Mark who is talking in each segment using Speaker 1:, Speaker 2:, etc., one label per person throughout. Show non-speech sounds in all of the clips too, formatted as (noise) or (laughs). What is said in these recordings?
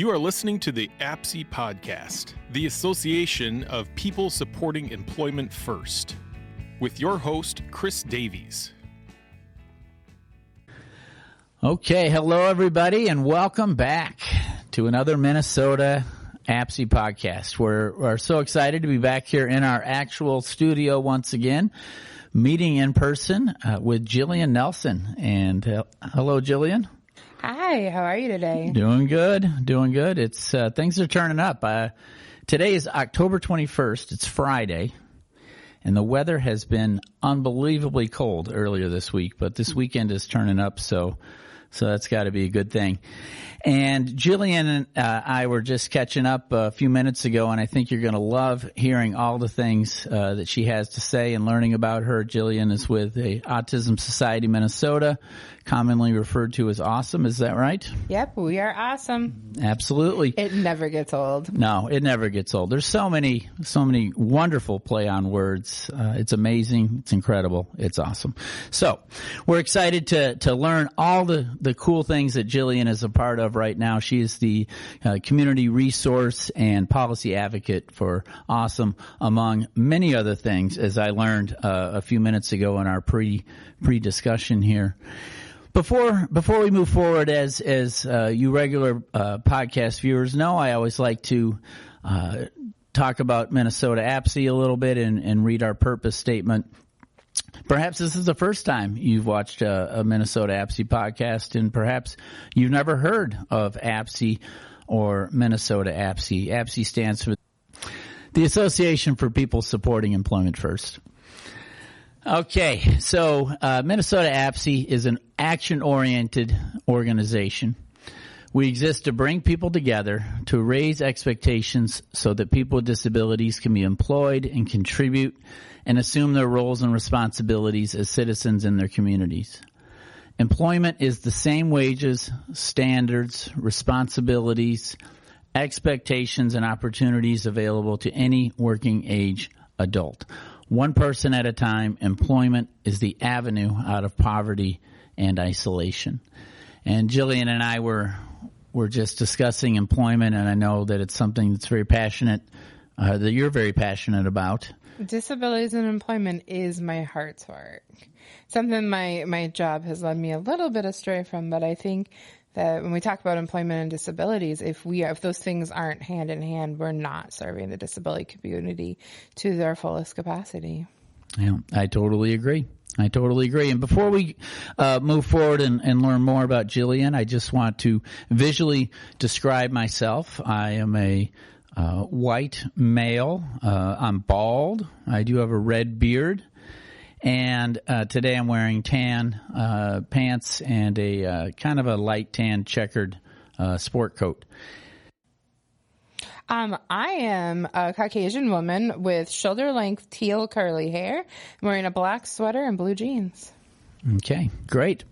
Speaker 1: You are listening to the APSE podcast, the Association of People Supporting Employment First, with your host, Chris Davies.
Speaker 2: Okay, hello everybody, and welcome back to another Minnesota APSE podcast. We're, we're so excited to be back here in our actual studio once again, meeting in person uh, with Jillian Nelson. And uh, hello, Jillian.
Speaker 3: Hi, how are you today?
Speaker 2: Doing good, doing good. It's uh, things are turning up. Uh, today is October 21st. It's Friday, and the weather has been unbelievably cold earlier this week, but this weekend is turning up, so so that's got to be a good thing. And Jillian and uh, I were just catching up a few minutes ago, and I think you're going to love hearing all the things uh, that she has to say and learning about her. Jillian is with the Autism Society Minnesota, commonly referred to as Awesome. Is that right?
Speaker 3: Yep, we are awesome.
Speaker 2: Absolutely.
Speaker 3: It never gets old.
Speaker 2: No, it never gets old. There's so many, so many wonderful play on words. Uh, it's amazing. It's incredible. It's awesome. So we're excited to to learn all the the cool things that Jillian is a part of right now. She is the uh, community resource and policy advocate for Awesome, among many other things, as I learned uh, a few minutes ago in our pre pre discussion here. Before before we move forward, as as uh, you regular uh, podcast viewers know, I always like to uh, talk about Minnesota APSE a little bit and, and read our purpose statement. Perhaps this is the first time you've watched a, a Minnesota APSE podcast, and perhaps you've never heard of APSE or Minnesota APSE. APSE stands for the Association for People Supporting Employment First. Okay, so uh, Minnesota APSE is an action-oriented organization. We exist to bring people together to raise expectations so that people with disabilities can be employed and contribute and assume their roles and responsibilities as citizens in their communities. Employment is the same wages, standards, responsibilities, expectations, and opportunities available to any working age adult. One person at a time, employment is the avenue out of poverty and isolation. And Jillian and I were were just discussing employment, and I know that it's something that's very passionate uh, that you're very passionate about.
Speaker 3: Disabilities and employment is my heart's work. Something my my job has led me a little bit astray from, but I think that when we talk about employment and disabilities, if we if those things aren't hand in hand, we're not serving the disability community to their fullest capacity.
Speaker 2: Yeah, I totally agree. I totally agree. And before we uh, move forward and, and, learn more about Jillian, I just want to visually describe myself. I am a uh, white male. Uh, I'm bald. I do have a red beard. And uh, today I'm wearing tan uh, pants and a uh, kind of a light tan checkered sport coat.
Speaker 3: Um, I am a Caucasian woman with shoulder length teal curly hair. Wearing a black sweater and blue jeans.
Speaker 2: Okay, great.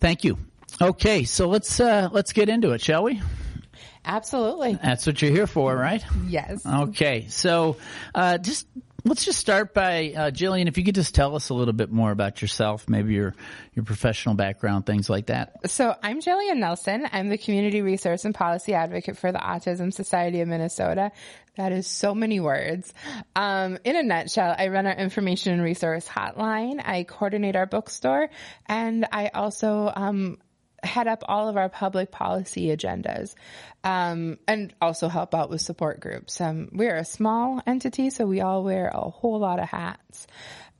Speaker 2: Thank you. Okay, so let's uh, let's get into it, shall we?
Speaker 3: Absolutely.
Speaker 2: That's what you're here for, right?
Speaker 3: Yes.
Speaker 2: Okay, so uh, just let's just start by uh, Jillian. If you could just tell us a little bit more about yourself, maybe your your professional background, things like that.
Speaker 3: So I'm Jillian Nelson. I'm the community resource and policy advocate for the Autism Society of Minnesota. That is so many words. Um, in a nutshell, I run our information and resource hotline. I coordinate our bookstore, and I also um, head up all of our public policy agendas um, and also help out with support groups. Um, we're a small entity, so we all wear a whole lot of hats.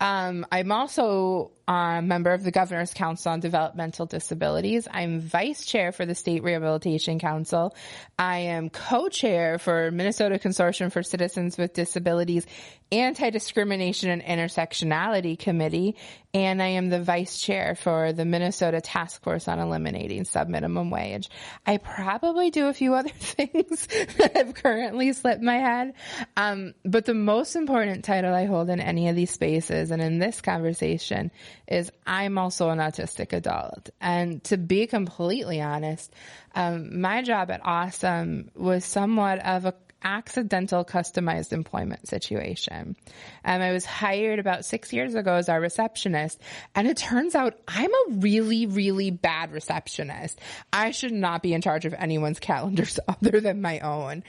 Speaker 3: Um, I'm also a member of the Governor's Council on Developmental Disabilities. I'm vice chair for the State Rehabilitation Council. I am co-chair for Minnesota Consortium for Citizens with Disabilities Anti-Discrimination and Intersectionality Committee, and I am the vice chair for the Minnesota Task Force on Eliminating Subminimum Wage. I probably do a few other (laughs) things that have currently slipped my head, um, but the most important title I hold in any of these spaces and in this conversation is I'm also an autistic adult. And to be completely honest, um, my job at Awesome was somewhat of a accidental customized employment situation. Um, I was hired about six years ago as our receptionist, and it turns out I'm a really, really bad receptionist. I should not be in charge of anyone's calendars (laughs) other than my own.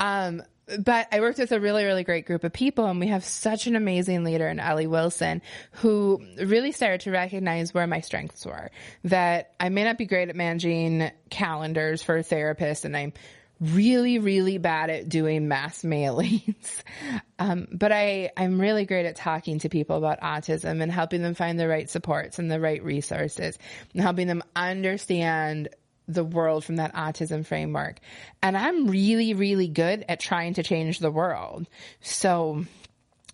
Speaker 3: Um, but I worked with a really, really great group of people and we have such an amazing leader in Ellie Wilson who really started to recognize where my strengths were. That I may not be great at managing calendars for therapists and I'm really, really bad at doing mass (laughs) mailings. Um, but I, I'm really great at talking to people about autism and helping them find the right supports and the right resources and helping them understand the world from that autism framework. And I'm really, really good at trying to change the world. So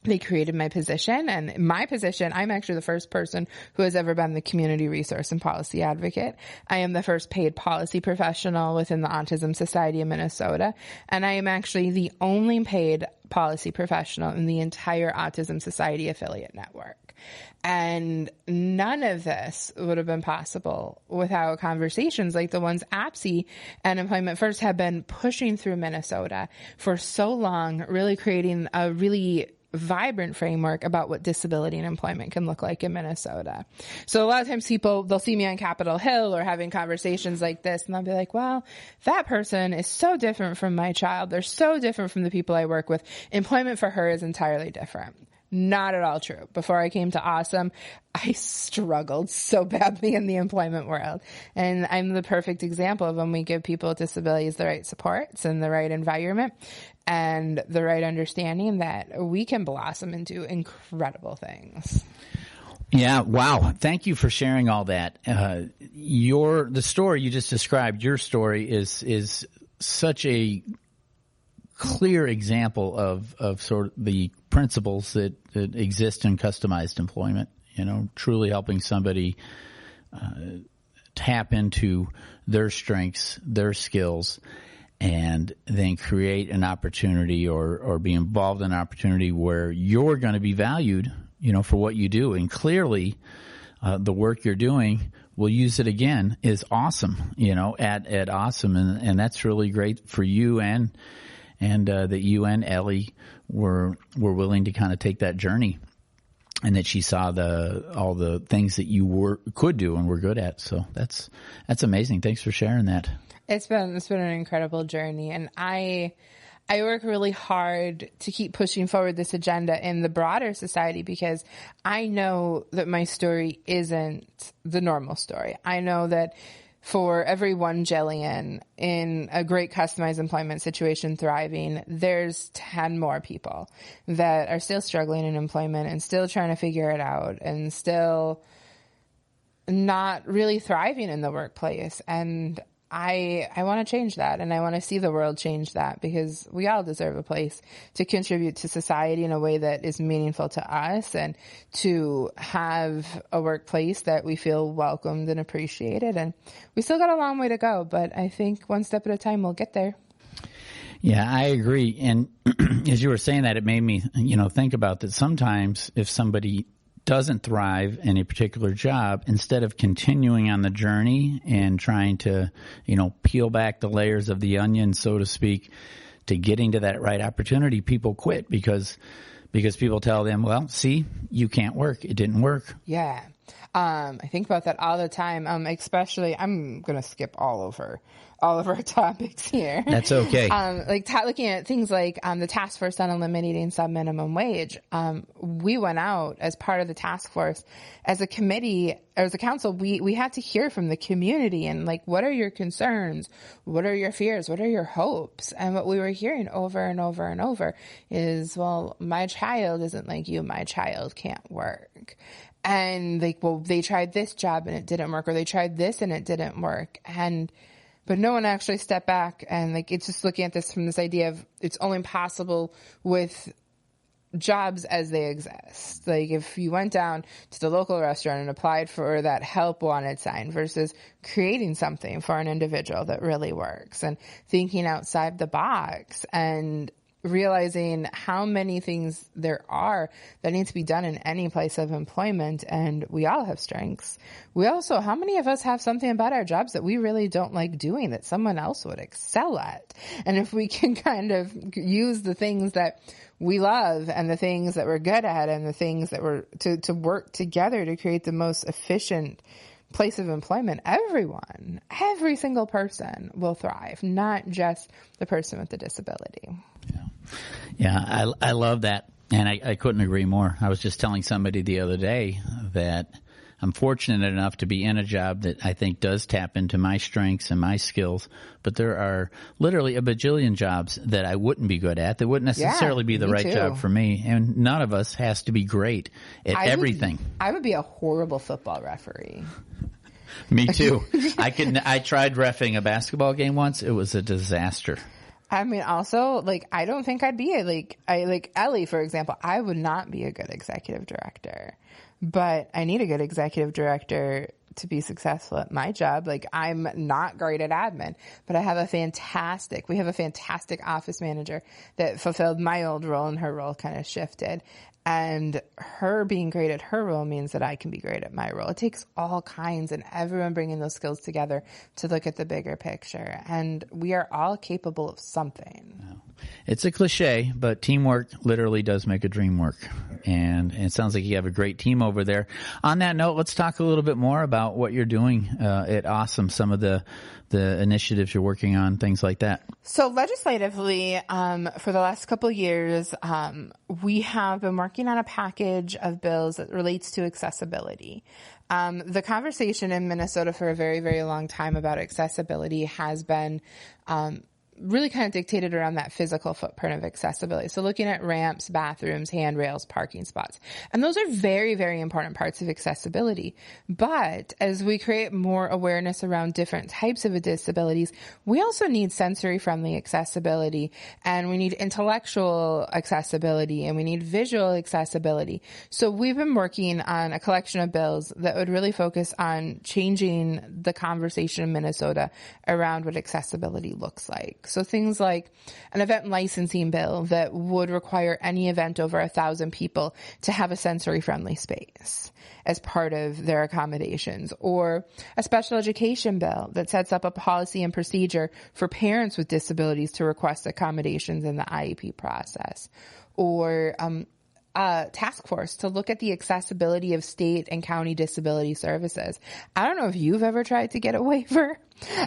Speaker 3: they created my position and my position, I'm actually the first person who has ever been the community resource and policy advocate. I am the first paid policy professional within the Autism Society of Minnesota. And I am actually the only paid policy professional in the entire Autism Society affiliate network. And none of this would have been possible without conversations like the ones APSE and Employment First have been pushing through Minnesota for so long, really creating a really vibrant framework about what disability and employment can look like in Minnesota. So a lot of times people, they'll see me on Capitol Hill or having conversations like this and they'll be like, well, that person is so different from my child. They're so different from the people I work with. Employment for her is entirely different. Not at all true. Before I came to Awesome, (laughs) I struggled so badly in the employment world. And I'm the perfect example of when we give people with disabilities the right supports and the right environment and the right understanding that we can blossom into incredible things.
Speaker 2: Yeah, wow. Thank you for sharing all that. Uh, your the story you just described, your story is is such a clear example of, of sort of the principles that, that exist in customized employment. You know, truly helping somebody uh, tap into their strengths, their skills, and then create an opportunity or, or be involved in an opportunity where you're going to be valued, you know, for what you do. And clearly, uh, the work you're doing, we'll use it again, is awesome, you know, at, at awesome. And, and that's really great for you and, and uh, that you and Ellie were were willing to kind of take that journey, and that she saw the all the things that you were could do and were good at. So that's that's amazing. Thanks for sharing that.
Speaker 3: It's been it's been an incredible journey, and I. I work really hard to keep pushing forward this agenda in the broader society because I know that my story isn't the normal story. I know that for every one Jillian in a great customized employment situation thriving, there's 10 more people that are still struggling in employment and still trying to figure it out and still not really thriving in the workplace. And I I want to change that and I want to see the world change that because we all deserve a place to contribute to society in a way that is meaningful to us and to have a workplace that we feel welcomed and appreciated and we still got a long way to go but I think one step at a time we'll get there.
Speaker 2: Yeah, I agree. And (clears throat) as you were saying that, it made me, you know, think about that sometimes if somebody doesn't thrive in a particular job, instead of continuing on the journey and trying to, you know, peel back the layers of the onion, so to speak, to getting to that right opportunity, people quit because because people tell them, well, see, you can't work. It didn't work.
Speaker 3: Yeah. Um, I think about that all the time. Um, especially, I'm going to skip all over all of our (laughs) topics here.
Speaker 2: That's okay.
Speaker 3: Um, like ta- looking at things like um, the task force on eliminating sub minimum wage. Um, we went out as part of the task force, as a committee, or as a council. We we had to hear from the community and like, what are your concerns? What are your fears? What are your hopes? And what we were hearing over and over and over is, well, my child isn't like you. My child can't work. And like, well, they tried this job and it didn't work, or they tried this and it didn't work. And but no one actually stepped back and like it's just looking at this from this idea of it's only possible with jobs as they exist. Like if you went down to the local restaurant and applied for that help wanted sign versus creating something for an individual that really works and thinking outside the box and realizing how many things there are that need to be done in any place of employment and we all have strengths. We also, how many of us have something about our jobs that we really don't like doing that someone else would excel at? And if we (laughs) can kind of use the things that we love and the things that we're good at and the things that we're to, to work together to create the most efficient place of employment, everyone, every single person will thrive, not just the person with the disability.
Speaker 2: Yeah, yeah I, I love that. And I, I couldn't agree more. I was just telling somebody the other day that I'm fortunate enough to be in a job that I think does tap into my strengths and my skills, but there are literally a bajillion jobs that I wouldn't be good at that wouldn't necessarily
Speaker 3: Yeah,
Speaker 2: be the right
Speaker 3: too.
Speaker 2: job for me. And none of us has to be great at
Speaker 3: I would-
Speaker 2: everything.
Speaker 3: I would be a horrible football referee. (laughs)
Speaker 2: Me too. (laughs) I could. I tried refing a basketball game once. It was a disaster.
Speaker 3: I mean, also, like, I don't think I'd be a, like, I, like, Ellie, for example, I would not be a good executive director, but I need a good executive director to be successful at my job. Like, I'm not great at admin, but I have a fantastic, we have a fantastic office manager that fulfilled my old role and her role kind of shifted. And her being great at her role means that I can be great at my role. It takes all kinds and everyone bringing those skills together to look at the bigger picture. And we are all capable of something.
Speaker 2: It's a cliche, but teamwork literally does make a dream work. And it sounds like you have a great team over there. On that note, let's talk a little bit more about what you're doing uh, at Awesome. Some of the the initiatives you're working on, things like that.
Speaker 3: So legislatively, um, for the last couple years, um, we have been working on a package of bills that relates to accessibility. Um, the conversation in Minnesota for a very, very long time about accessibility has been um, really kind of dictated around that physical footprint of accessibility. So looking at ramps, bathrooms, handrails, parking spots. And those are very, very important parts of accessibility. But as we create more awareness around different types of disabilities, we also need sensory friendly accessibility and we need intellectual accessibility and we need visual accessibility. So we've been working on a collection of bills that would really focus on changing the conversation in Minnesota around what accessibility looks like. So things like an event licensing bill that would require any event over a thousand people to have a sensory friendly space as part of their accommodations or a special education bill that sets up a policy and procedure for parents with disabilities to request accommodations in the IEP process or um, uh, task force to look at the accessibility of state and county disability services. I don't know if you've ever tried to get a (laughs) waiver,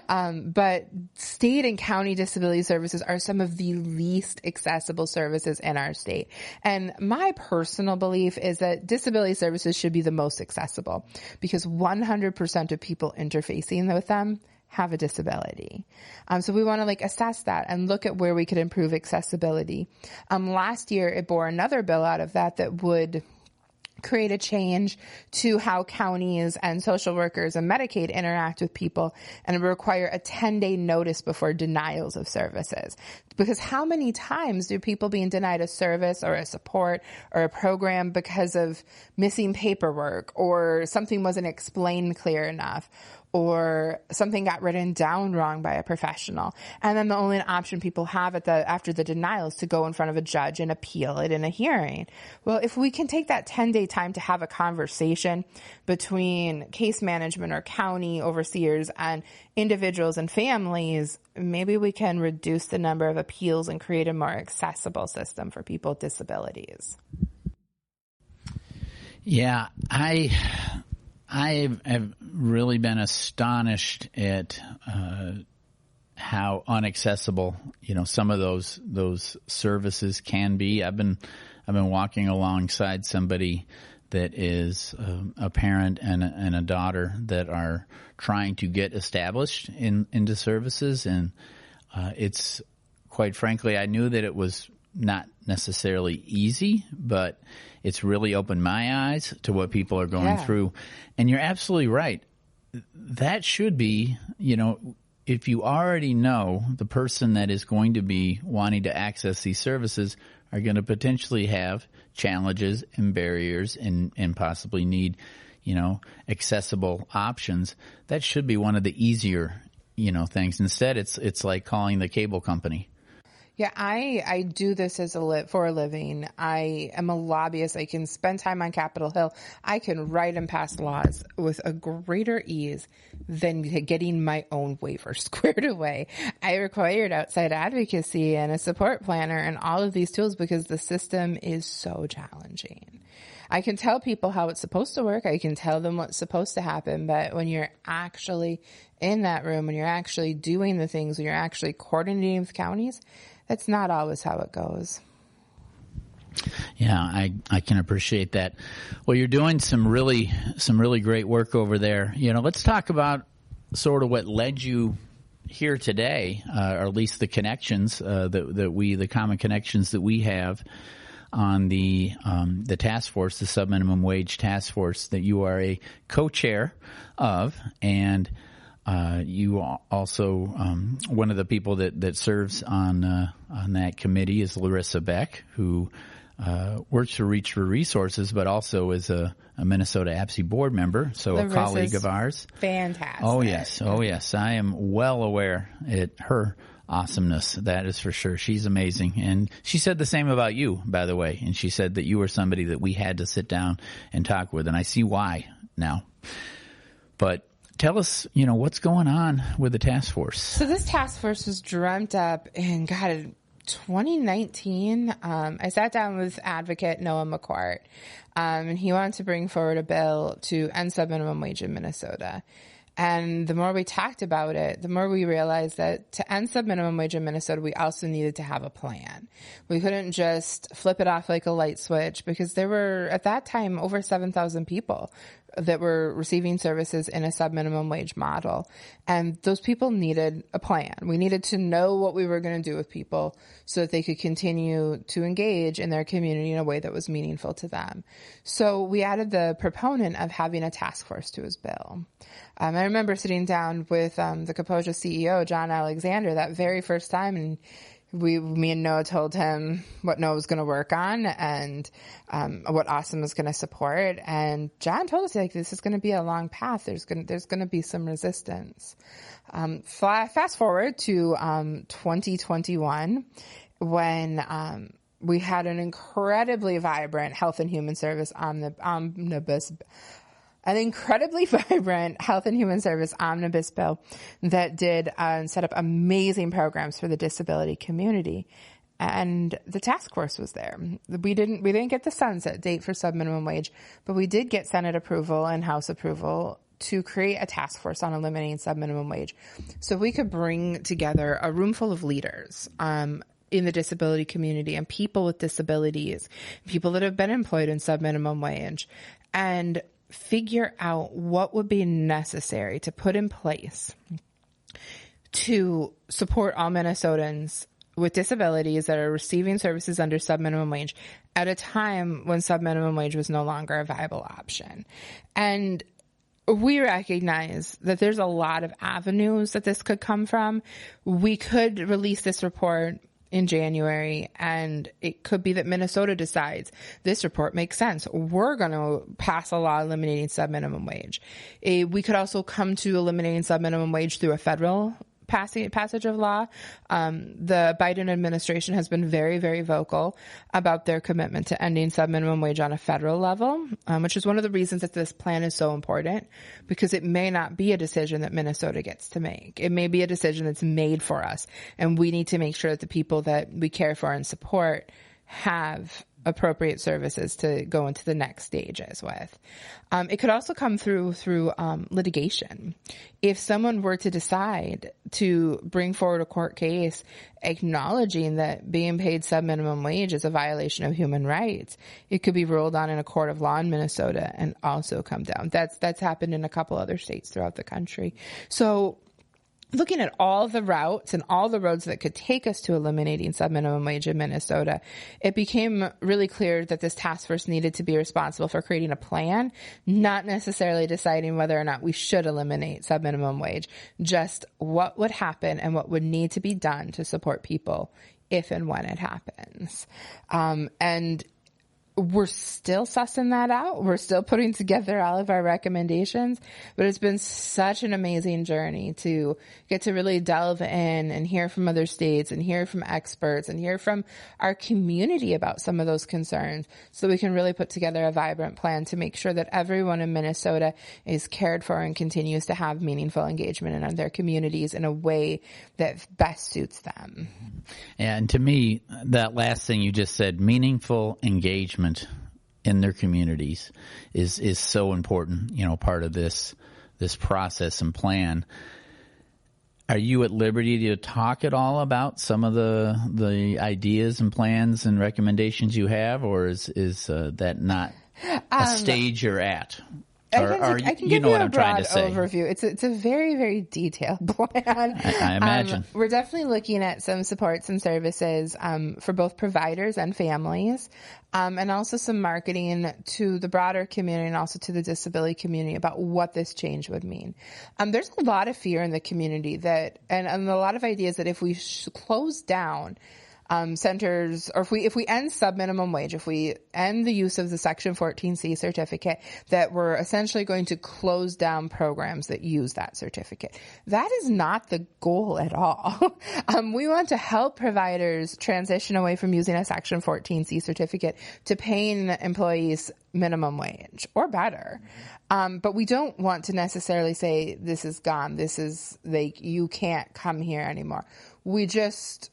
Speaker 3: um, but state and county disability services are some of the least accessible services in our state. And my personal belief is that disability services should be the most accessible because 100% of people interfacing with them have a disability. Um, so we want to like assess that and look at where we could improve accessibility. Um, last year it bore another bill out of that that would create a change to how counties and social workers and Medicaid interact with people and require a 10 day notice before denials of services. Because how many times do people being denied a service or a support or a program because of missing paperwork or something wasn't explained clear enough or something got written down wrong by a professional. And then the only option people have at the, after the denial is to go in front of a judge and appeal it in a hearing. Well, if we can take that 10 day time to have a conversation between case management or county overseers and individuals and families, maybe we can reduce the number of appeals and create a more accessible system for people with disabilities.
Speaker 2: Yeah, I I have really been astonished at uh, how unaccessible you know some of those those services can be. I've been I've been walking alongside somebody that is um, a parent and a, and a daughter that are trying to get established in into services, and uh, it's quite frankly, I knew that it was not necessarily easy, but it's really opened my eyes to what people are going
Speaker 3: Yeah.
Speaker 2: through. And you're absolutely right. That should be, you know, if you already know the person that is going to be wanting to access these services are going to potentially have challenges and barriers and, and possibly need, you know, accessible options, that should be one of the easier, you know, things. Instead, it's, it's like calling the cable company.
Speaker 3: Yeah, I I do this as a li- for a living. I am a lobbyist. I can spend time on Capitol Hill. I can write and pass laws with a greater ease than getting my own waiver (laughs) squared away. I required outside advocacy and a support planner and all of these tools because the system is so challenging. I can tell people how it's supposed to work. I can tell them what's supposed to happen. But when you're actually in that room, when you're actually doing the things, when you're actually coordinating with counties, that's not always how it goes.
Speaker 2: Yeah, I, I can appreciate that. Well, you're doing some really some really great work over there. You know, let's talk about sort of what led you here today, uh, or at least the connections uh, that that we the common connections that we have on the um, the task force, the sub minimum wage task force that you are a co-chair of, and uh, you also um, one of the people that that serves on uh, on that committee is Larissa Beck, who uh, works for Reach for Resources, but also is a, a Minnesota APSE board member, so Larissa's a colleague of ours.
Speaker 3: Fantastic.
Speaker 2: Oh yes, oh yes, I am well aware at her awesomeness. That is for sure. She's amazing. And she said the same about you, by the way. And she said that you were somebody that we had to sit down and talk with. And I see why now. But tell us, you know, what's going on with the task force?
Speaker 3: So this task force was dreamt up in, God, 2019. Um, I sat down with advocate Noah McCourt, um, and he wanted to bring forward a bill to end sub minimum wage in Minnesota. And the more we talked about it, the more we realized that to end sub minimum wage in Minnesota, we also needed to have a plan. We couldn't just flip it off like a light switch because there were at that time over 7,000 people that were receiving services in a sub minimum wage model. And those people needed a plan. We needed to know what we were going to do with people so that they could continue to engage in their community in a way that was meaningful to them. So we added the proponent of having a task force to his bill. Um, I remember sitting down with um, the Kaposia CEO, John Alexander, that very first time and we, me and Noah told him what Noah was going to work on and um, what Awesome was going to support. And John told us like this is going to be a long path. There's going there's going to be some resistance. Um, fast forward to um, 2021 when um, we had an incredibly vibrant health and human service omnibus an incredibly (laughs) vibrant health and human service omnibus bill that did uh, set up amazing programs for the disability community and the task force was there. We didn't we didn't get the sunset date for sub minimum wage, but we did get Senate approval and House approval to create a task force on eliminating sub minimum wage, so we could bring together a room full of leaders. Um, in the disability community and people with disabilities, people that have been employed in sub minimum wage, and figure out what would be necessary to put in place to support all Minnesotans with disabilities that are receiving services under subminimum wage at a time when subminimum wage was no longer a viable option. And we recognize that there's a lot of avenues that this could come from. We could release this report in January, and it could be that Minnesota decides this report makes sense. We're going to pass a law eliminating sub minimum wage. Eh, we could also come to eliminating sub minimum wage through a federal passage of law. Um, the Biden administration has been very, very vocal about their commitment to ending sub minimum wage on a federal level, um, which is one of the reasons that this plan is so important because it may not be a decision that Minnesota gets to make. It may be a decision that's made for us, and we need to make sure that the people that we care for and support have appropriate services to go into the next stages with. Um, it could also come through through um, litigation. If someone were to decide to bring forward a court case acknowledging that being paid sub minimum wage is a violation of human rights, it could be ruled on in a court of law in Minnesota and also come down. That's that's happened in a couple other states throughout the country. So looking at all the routes and all the roads that could take us to eliminating sub minimum wage in Minnesota, it became really clear that this task force needed to be responsible for creating a plan, not necessarily deciding whether or not we should eliminate sub minimum wage, just what would happen and what would need to be done to support people if and when it happens. Um, and we're still sussing that out. We're still putting together all of our recommendations, but it's been such an amazing journey to get to really delve in and hear from other states and hear from experts and hear from our community about some of those concerns so we can really put together a vibrant plan to make sure that everyone in Minnesota is cared for and continues to have meaningful engagement in their communities in a way that best suits them.
Speaker 2: And to me, that last thing you just said, meaningful engagement in their communities is is so important. You know, part of this this process and plan. Are you at liberty to talk at all about some of the the ideas and plans and recommendations you have, or is is uh, that not a um, stage you're at?
Speaker 3: I can, or, I can you give you, a broad overview. It's a, it's a very very detailed (laughs) plan.
Speaker 2: I, I imagine um,
Speaker 3: we're definitely looking at some supports and services um, for both providers and families, um, and also some marketing to the broader community and also to the disability community about what this change would mean. Um, there's a lot of fear in the community that, and, and a lot of ideas that if we sh- close down um, centers, or if we if we end sub minimum wage, if we end the use of the Section 14C certificate, that we're essentially going to close down programs that use that certificate. That is not the goal at all. (laughs) um, we want to help providers transition away from using a Section 14C certificate to paying employees minimum wage or better. Um, but we don't want to necessarily say this is gone. This is like you can't come here anymore. We just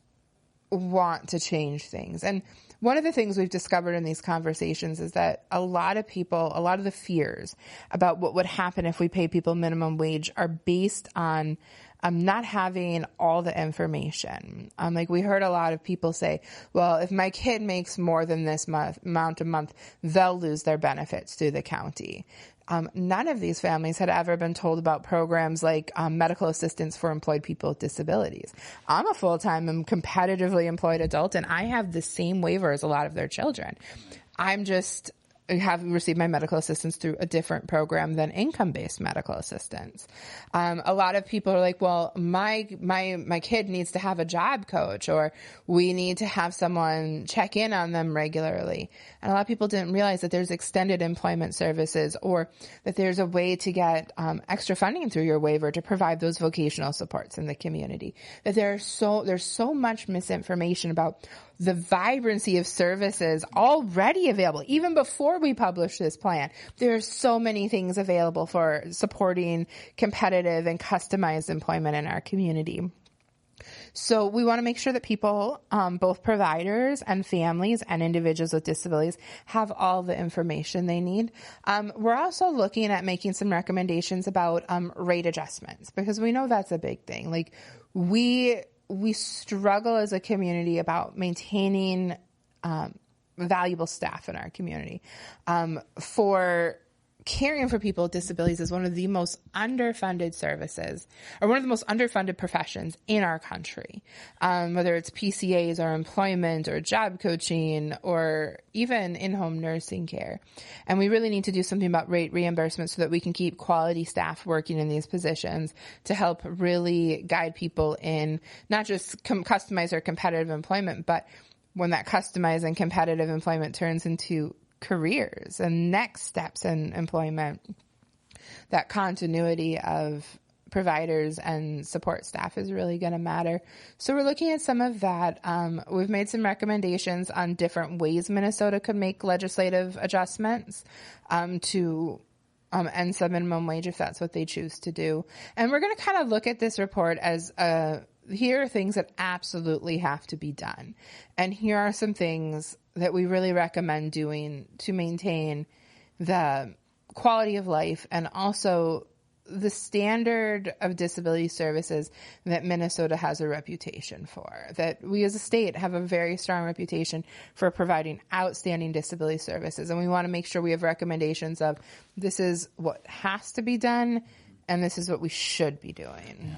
Speaker 3: want to change things. And one of the things we've discovered in these conversations is that a lot of people, a lot of the fears about what would happen if we pay people minimum wage are based on um, not having all the information. Um, like we heard a lot of people say, well, if my kid makes more than this month, amount a month, they'll lose their benefits through the county. Um, none of these families had ever been told about programs like um, medical assistance for employed people with disabilities. I'm a full time and competitively employed adult, and I have the same waiver as a lot of their children. I'm just have received my medical assistance through a different program than income-based medical assistance. Um, a lot of people are like, "Well, my my my kid needs to have a job coach, or we need to have someone check in on them regularly." And a lot of people didn't realize that there's extended employment services, or that there's a way to get um, extra funding through your waiver to provide those vocational supports in the community. That there's so there's so much misinformation about the vibrancy of services already available, even before we publish this plan. There's so many things available for supporting competitive and customized employment in our community. So we want to make sure that people, um, both providers and families and individuals with disabilities, have all the information they need. Um, we're also looking at making some recommendations about um, rate adjustments because we know that's a big thing. Like we we struggle as a community about maintaining um, valuable staff in our community. Um, for caring for people with disabilities is one of the most underfunded services or one of the most underfunded professions in our country. Um, whether it's PCAs or employment or job coaching or even in-home nursing care. And we really need to do something about rate reimbursement so that we can keep quality staff working in these positions to help really guide people in not just com- customize or competitive employment, but when that customized and competitive employment turns into careers and next steps in employment, that continuity of providers and support staff is really going to matter. So we're looking at some of that. Um, we've made some recommendations on different ways Minnesota could make legislative adjustments um, to um, end sub minimum wage if that's what they choose to do. And we're going to kind of look at this report as a here are things that absolutely have to be done. And here are some things that we really recommend doing to maintain the quality of life and also the standard of disability services that Minnesota has a reputation for. That we as a state have a very strong reputation for providing outstanding disability services. And we want to make sure we have recommendations of this is what has to be done and this is what we should be doing.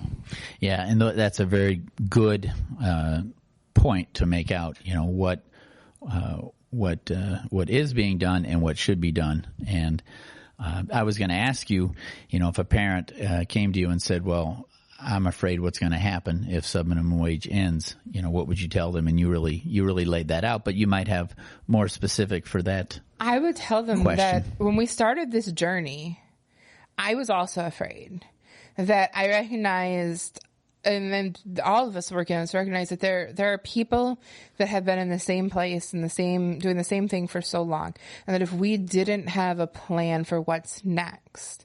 Speaker 2: Yeah, and that's a very good uh, point to make out. You know what uh, what uh, what is being done and what should be done. And uh, I was going to ask you, you know, if a parent uh, came to you and said, "Well, I'm afraid what's going to happen if subminimum wage ends. You know, what would you tell them? And you really, you really laid that out, but you might have more specific for that.
Speaker 3: I would tell them
Speaker 2: Question.
Speaker 3: that when we started this journey, I was also afraid that I recognized, and then all of us working on this recognize that there there are people that have been in the same place and the same doing the same thing for so long, and that if we didn't have a plan for what's next,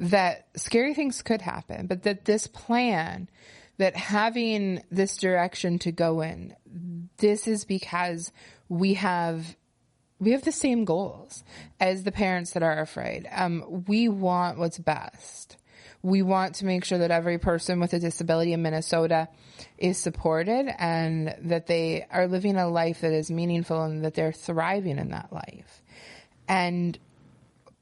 Speaker 3: that scary things could happen, but that this plan, that having this direction to go in, this is because we have we have the same goals as the parents that are afraid. Um, we want what's best. We want to make sure that every person with a disability in Minnesota is supported and that they are living a life that is meaningful and that they're thriving in that life. And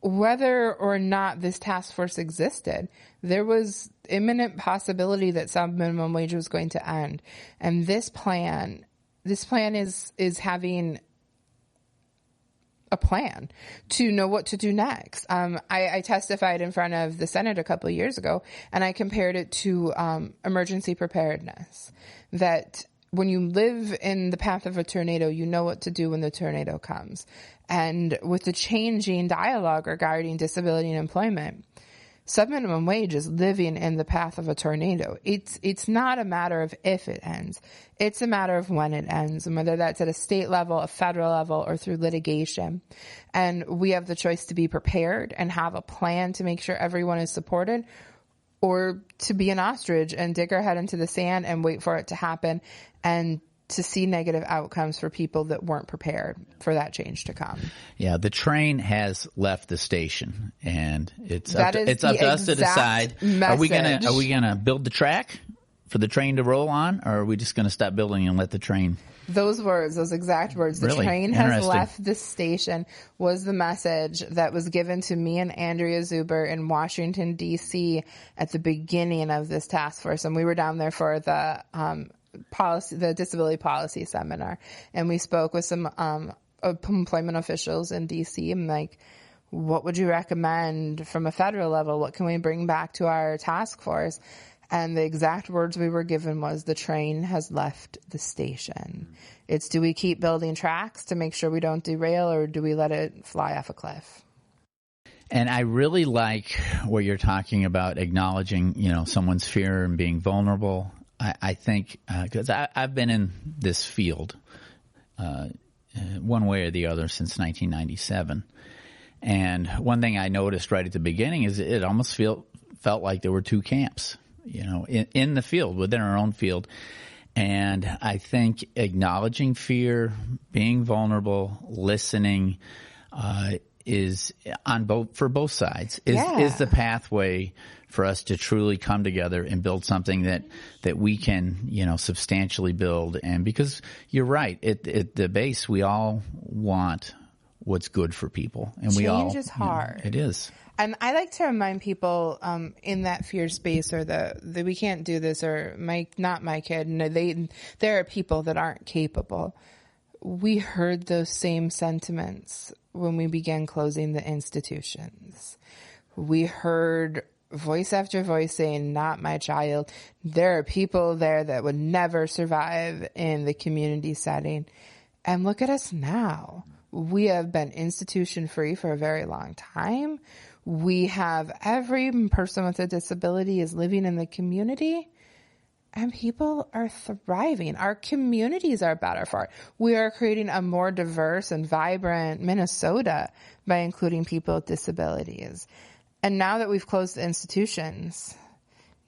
Speaker 3: whether or not this task force existed, there was imminent possibility that subminimum wage was going to end. And this plan, this plan is, is having a plan to know what to do next. Um, I, I, testified in front of the Senate a couple years ago, and I compared it to um, emergency preparedness. That when you live in the path of a tornado, you know what to do when the tornado comes. And with the changing dialogue regarding disability and employment, subminimum wage is living in the path of a tornado. It's it's not a matter of if it ends. It's a matter of when it ends, and whether that's at a state level, a federal level, or through litigation. And we have the choice to be prepared and have a plan to make sure everyone is supported, or to be an ostrich and dig our head into the sand and wait for it to happen and to see negative outcomes for people that weren't prepared for that change to come.
Speaker 2: Yeah, the train has left the station, and it's
Speaker 3: That
Speaker 2: up to, it's up to us to decide: are we gonna are we gonna build the track for the train to roll on, or are we just gonna stop building and let the train?
Speaker 3: Those words, those exact words, the
Speaker 2: Really?
Speaker 3: train has left the station was the message that was given to me and Andrea Zuber in Washington DC at the beginning of this task force. And we were down there for the, um, policy, the disability policy seminar. And we spoke with some, um, employment officials in DC and like, what would you recommend from a federal level? What can we bring back to our task force? And the exact words we were given was the train has left the station. It's do we keep building tracks to make sure we don't derail or do we let it fly off a cliff?
Speaker 2: And I really like what you're talking about, acknowledging you know someone's fear and being vulnerable. I, I think because I I've been in this field uh, uh, one way or the other since 1997. And one thing I noticed right at the beginning is it almost felt felt like there were two camps, you know, in, in the field within our own field. And I think acknowledging fear, being vulnerable, listening, uh, is on both for both sides is
Speaker 3: Yeah.
Speaker 2: is the pathway for us to truly come together and build something that that we can you know substantially build and because you're right at, at the base we all want what's good for people and we all
Speaker 3: Change is
Speaker 2: you know,
Speaker 3: hard.
Speaker 2: it is
Speaker 3: And I like to remind people um, in that fear space or the, the we can't do this or my not my kid. No, they there are people that aren't capable. We heard those same sentiments when we began closing the institutions. We heard voice after voice saying, "Not my child." There are people there that would never survive in the community setting. And look at us now. We have been institution free for a very long time. We have every person with a disability is living in the community and people are thriving. Our communities are better for it. We are creating a more diverse and vibrant Minnesota by including people with disabilities. And now that we've closed the institutions,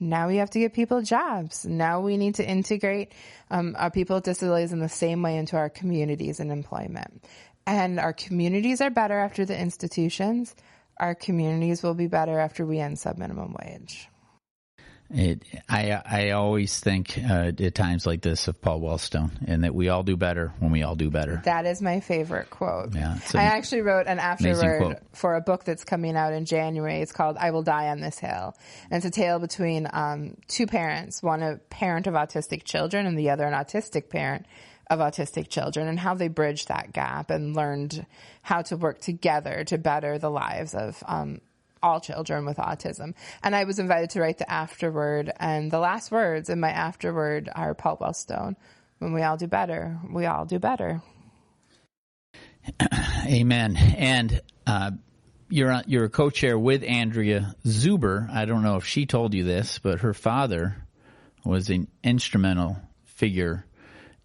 Speaker 3: now we have to give people jobs. Now we need to integrate um, our people with disabilities in the same way into our communities and employment. And our communities are better after the institutions. Our communities will be better after we end subminimum wage.
Speaker 2: It, I I always think uh, at times like this of Paul Wellstone, and that we all do better when we all do better.
Speaker 3: That is my favorite quote.
Speaker 2: Yeah,
Speaker 3: I actually wrote an afterword for a book that's coming out in January. It's called "I Will Die on This Hill," and it's a tale between um, two parents, one a parent of autistic children and the other an autistic parent of autistic children, and how they bridged that gap and learned how to work together to better the lives of um, all children with autism. And I was invited to write the afterword, and the last words in my afterword are Paul Wellstone. When we all do better, we all do better. (clears throat)
Speaker 2: Amen. And uh, you're you're a co-chair with Andrea Zuber. I don't know if she told you this, but her father was an instrumental figure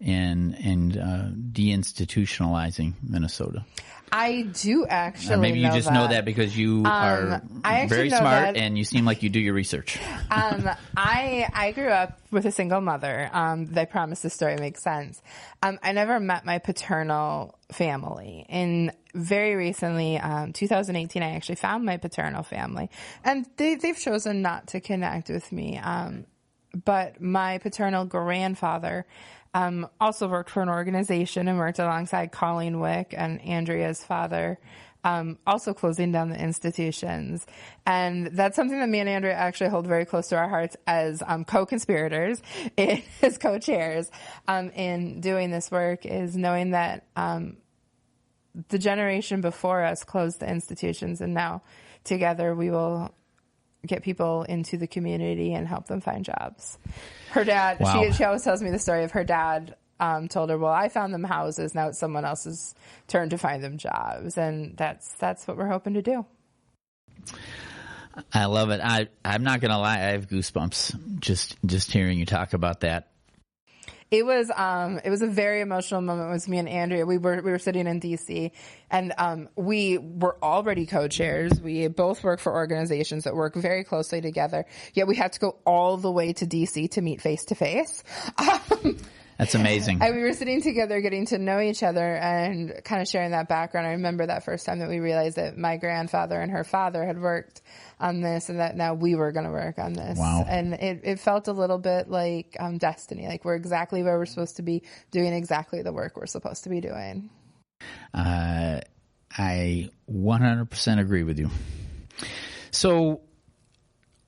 Speaker 2: in in uh, deinstitutionalizing Minnesota.
Speaker 3: I do actually.
Speaker 2: Or maybe you
Speaker 3: know
Speaker 2: just
Speaker 3: that.
Speaker 2: know that because you are
Speaker 3: Um, I actually
Speaker 2: very smart
Speaker 3: that-
Speaker 2: and you seem like you do your research. (laughs)
Speaker 3: um, I I grew up with a single mother. Um, I promise this story makes sense. Um, I never met my paternal family. And very recently, um, 2018, I actually found my paternal family, and they they've chosen not to connect with me. Um, but my paternal grandfather um, also worked for an organization and worked alongside Colleen Wieck and Andrea's father, um, also closing down the institutions. And that's something that me and Andrea actually hold very close to our hearts as um, co-conspirators, (laughs) as co-chairs um, in doing this work is knowing that um, the generation before us closed the institutions and now together we will get people into the community and help them find jobs. Her dad,
Speaker 2: Wow.
Speaker 3: she, she always tells me the story of her dad um, told her, "Well, I found them houses. Now it's someone else's turn to find them jobs," and that's that's what we're hoping to do.
Speaker 2: I love it. I I'm not gonna lie, I have goosebumps just just hearing you talk about that.
Speaker 3: It was um it was a very emotional moment with me and Andrea. We were we were sitting in DC and um we were already co-chairs. We both work for organizations that work very closely together. Yet we had to go all the way to DC to meet face to face. (laughs)
Speaker 2: That's amazing.
Speaker 3: And we were sitting together getting to know each other and kind of sharing that background. I remember that first time that we realized that my grandfather and her father had worked on this and that now we were going to work on this.
Speaker 2: Wow.
Speaker 3: And it, it felt a little bit like um, destiny, like we're exactly where we're supposed to be doing exactly the work we're supposed to be doing.
Speaker 2: Uh, I 100% agree with you. So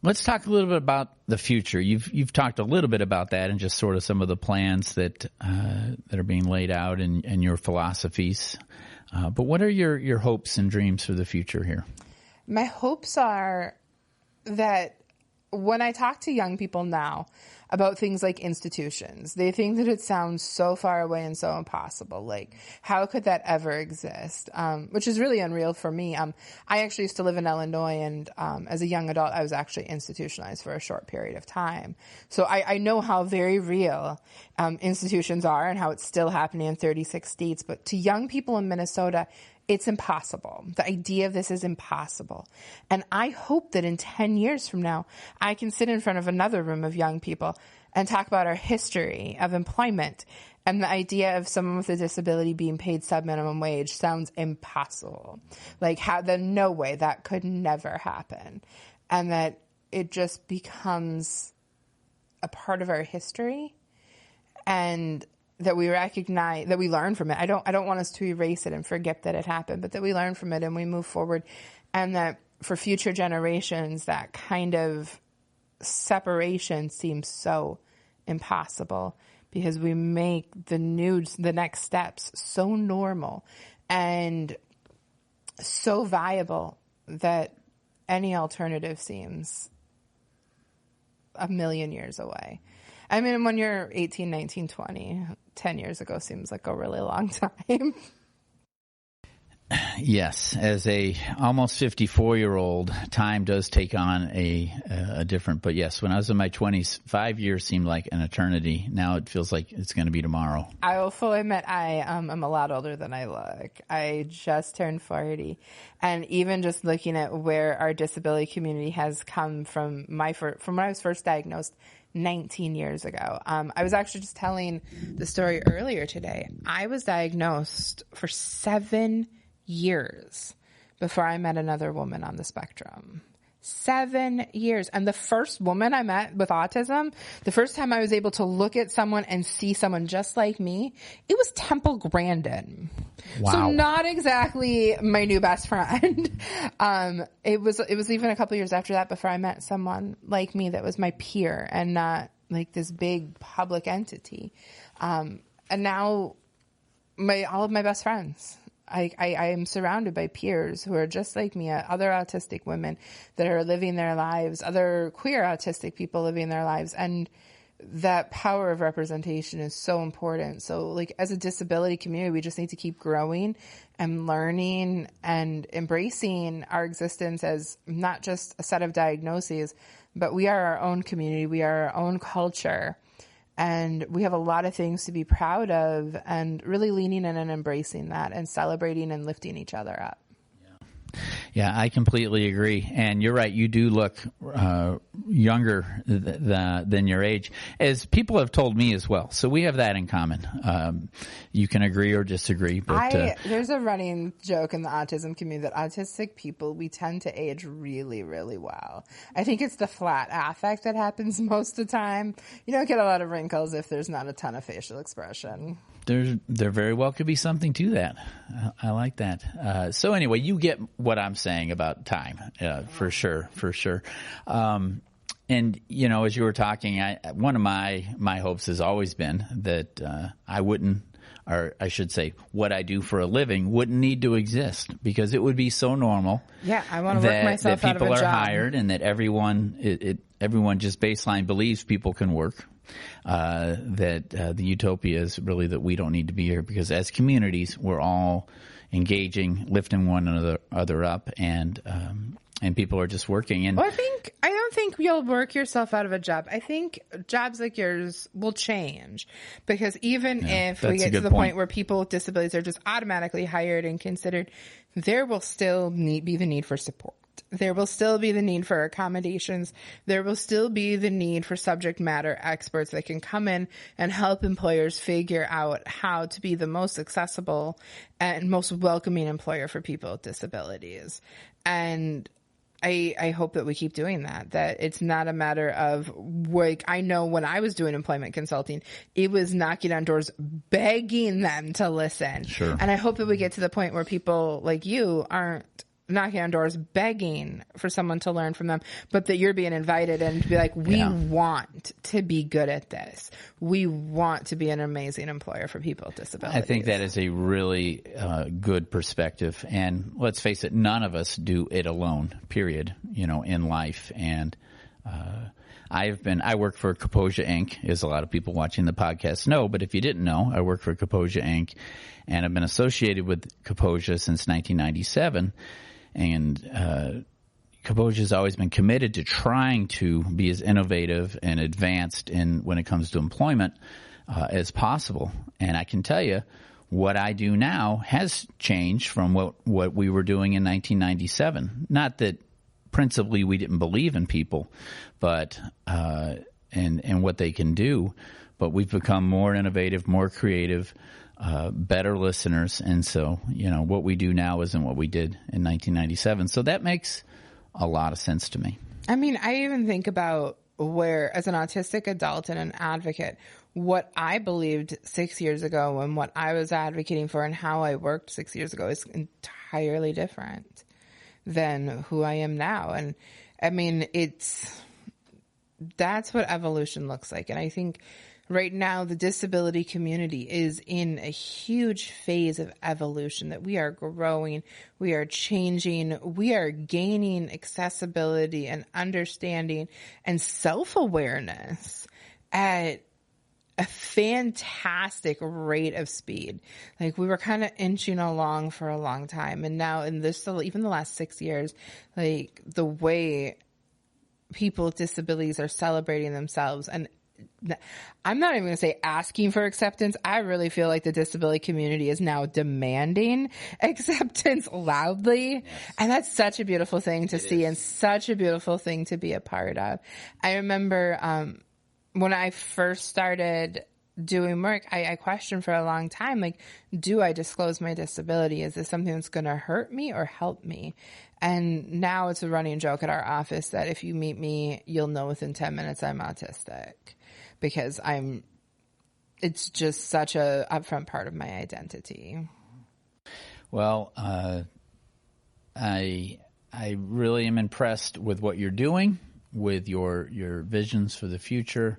Speaker 2: let's talk a little bit about the future. You've you've talked a little bit about that and just sort of some of the plans that uh, that are being laid out and, and your philosophies. Uh, but what are your, your hopes and dreams for the future here?
Speaker 3: My hopes are that when I talk to young people now about things like institutions, they think that it sounds so far away and so impossible. Like, how could that ever exist? Um, which is really unreal for me. Um, I actually used to live in Illinois, and um, as a young adult, I was actually institutionalized for a short period of time. So I, I know how very real um, institutions are and how it's still happening in 36 states. But to young people in Minnesota, it's impossible. The idea of this is impossible. And I hope that in 10 years from now, I can sit in front of another room of young people and talk about our history of employment. And the idea of someone with a disability being paid sub minimum wage sounds impossible. Like, how, the no way that could never happen. And that it just becomes a part of our history and that we recognize that we learn from it. I don't I don't want us to erase it and forget that it happened, but that we learn from it and we move forward and that for future generations that kind of separation seems so impossible because we make the new the next steps so normal and so viable that any alternative seems a million years away. I mean, when you're 18, 19, 20, 10 years ago seems like a really long (laughs) time.
Speaker 2: Yes, as a almost 54 year old, time does take on a, a different, but yes, when I was in my 20s, five years seemed like an eternity. Now it feels like it's going to be tomorrow.
Speaker 3: I will fully admit I um, am a lot older than I look. I just turned 40. And even just looking at where our disability community has come from my fir- from when I was first diagnosed 19 years ago. Um, I was actually just telling the story earlier today. I was diagnosed for seven years before I met another woman on the spectrum. Seven years. And the first woman I met with autism, the first time I was able to look at someone and see someone just like me, it was Temple Grandin.
Speaker 2: Wow.
Speaker 3: So not exactly my new best friend. (laughs) um, it was, it was even a couple years after that before I met someone like me that was my peer and not like this big public entity. Um, and now my, all of my best friends I, I, I am surrounded by peers who are just like me, uh, other autistic women that are living their lives, other queer autistic people living their lives. And that power of representation is so important. So, like, as a disability community, we just need to keep growing and learning and embracing our existence as not just a set of diagnoses, but we are our own community, we are our own culture. And we have a lot of things to be proud of and really leaning in and embracing that and celebrating and lifting each other up.
Speaker 2: Yeah, I completely agree. And you're right. You do look uh, younger th- th- than your age, as people have told me as well. So we have that in common. Um, you can agree or disagree. But
Speaker 3: I,
Speaker 2: uh,
Speaker 3: there's a running joke in the autism community that autistic people we tend to age really, really well. I think it's the flat affect that happens (laughs) most of the time. You don't get a lot of wrinkles if there's not a ton of facial expression
Speaker 2: there there very well could be something to that. I, I like that. Uh, so anyway, you get what I'm saying about time, uh, for sure, for sure. Um, and you know, as you were talking, I, one of my my hopes has always been that uh, I wouldn't, or I should say, what I do for a living wouldn't need to exist because it would be so normal.
Speaker 3: Yeah, I want to work myself
Speaker 2: that people
Speaker 3: out of a
Speaker 2: are
Speaker 3: job.
Speaker 2: hired and that everyone it, it everyone just baseline believes people can work uh, that uh, the utopia is really that we don't need to be here because as communities we're all engaging, lifting one another other up, and um, and people are just working. And
Speaker 3: well, I think I don't think you'll work yourself out of a job. I think jobs like yours will change because even
Speaker 2: Yeah,
Speaker 3: if we get to the
Speaker 2: point.
Speaker 3: point where people with disabilities are just automatically hired and considered, there will still need be the need for support. There will still be the need for accommodations. There will still be the need for subject matter experts that can come in and help employers figure out how to be the most accessible and most welcoming employer for people with disabilities. And I, I hope that we keep doing that. That it's not a matter of like I know when I was doing employment consulting, it was knocking on doors, begging them to listen.
Speaker 2: Sure.
Speaker 3: And I hope that we get to the point where people like you aren't knocking on doors begging for someone to learn from them, but that you're being invited and to be like, we
Speaker 2: Yeah.
Speaker 3: want to be good at this. We want to be an amazing employer for people with disabilities.
Speaker 2: I think that is a really uh, good perspective. And let's face it, none of us do it alone. Period. You know, in life and. Uh, I've been, I work for Kaposia Inc., as a lot of people watching the podcast know, but if you didn't know, I work for Kaposia Inc., and I've been associated with Kaposia since 1997. And, uh, Kaposia has always been committed to trying to be as innovative and advanced in when it comes to employment uh, as possible. And I can tell you, what I do now has changed from what what we were doing in 1997. Not that principally we didn't believe in people, but uh, and and what they can do, but we've become more innovative, more creative. Uh, better listeners, and so you know what we do now isn't what we did in 1997. So that makes a lot of sense to me.
Speaker 3: I mean, I even think about where, as an autistic adult and an advocate, what I believed six years ago and what I was advocating for and how I worked six years ago is entirely different than who I am now. And I mean, it's that's what evolution looks like. And I think right now the disability community is in a huge phase of evolution that we are growing, we are changing, we are gaining accessibility and understanding and self awareness at a fantastic rate of speed. Like we were kind of inching along for a long time. And now in this, even the last six years, like the way people with disabilities are celebrating themselves and I'm not even going to say asking for acceptance. I really feel like the disability community is now demanding (laughs) acceptance loudly. And that's such a beautiful thing to see and such a beautiful thing to be a part of. I remember, um, when I first started doing work, I, I questioned for a long time, like, do I disclose my disability? Is this something that's going to hurt me or help me? And now it's a running joke at our office that if you meet me, you'll know within 10 minutes I'm autistic because I'm, it's just such a upfront part of my identity.
Speaker 2: Well, uh, I I really am impressed with what you're doing, with your your visions for the future.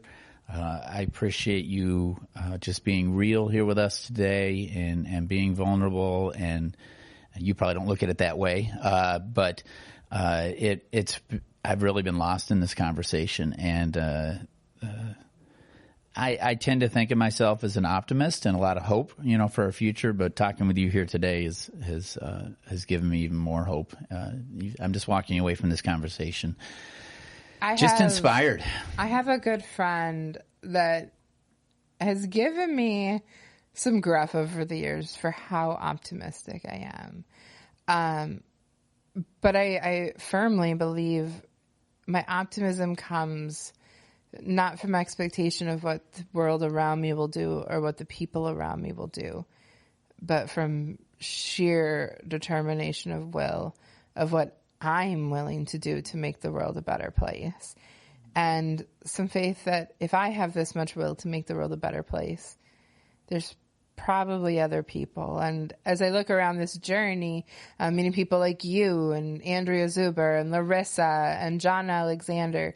Speaker 2: Uh, I appreciate you uh, just being real here with us today and, and being vulnerable. And you probably don't look at it that way, uh, but uh, it it's I've really been lost in this conversation, and uh, I, I tend to think of myself as an optimist and a lot of hope, you know, for our future. But talking with you here today is, has has given me even more hope. I'm just walking away from this conversation I just have, inspired.
Speaker 3: I have a good friend that has given me some gruff over the years for how optimistic I am. Um, but I, I firmly believe my optimism comes not from expectation of what the world around me will do or what the people around me will do, but from sheer determination of will of what I'm willing to do to make the world a better place. And some faith that if I have this much will to make the world a better place, there's probably other people. And as I look around this journey, uh, meeting people like you and Andrea Zuber and Larissa and John Alexander,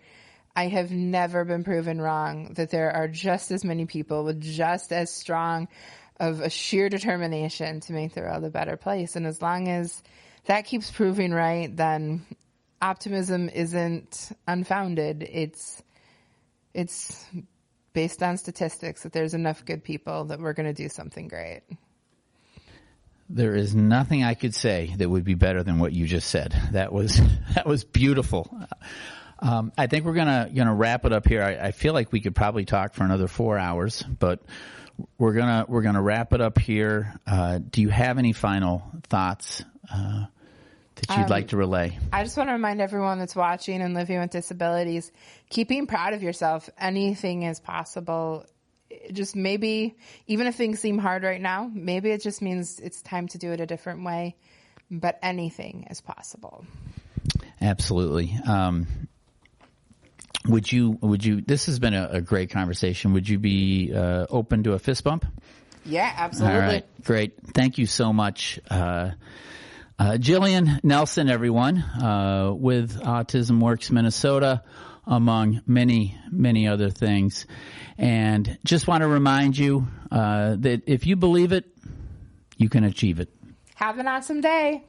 Speaker 3: I have never been proven wrong that there are just as many people with just as strong of a sheer determination to make the world a better place. And as long as that keeps proving right, then optimism isn't unfounded. It's it's based on statistics that there's enough good people that we're going to do something great.
Speaker 2: There is nothing I could say that would be better than what you just said. That was (laughs) that was beautiful. Um, I think we're gonna gonna wrap it up here. I, I, feel like we could probably talk for another four hours, but we're gonna we're gonna wrap it up here. Uh, do you have any final thoughts uh, that you'd um, like to relay?
Speaker 3: I just want to remind everyone that's watching and living with disabilities, keep being proud of yourself. Anything is possible. Just maybe, even if things seem hard right now, maybe it just means it's time to do it a different way. But anything is possible.
Speaker 2: Absolutely. Um, would you? Would you? This has been a, a great conversation. Would you be uh, open to a fist bump?
Speaker 3: Yeah, absolutely. All right,
Speaker 2: great. Thank you so much. Uh, uh, Jillian Nelson, everyone, uh, with Autism Works Minnesota, among many, many other things. And just want to remind you uh, that if you believe it, you can achieve it.
Speaker 3: Have an awesome day.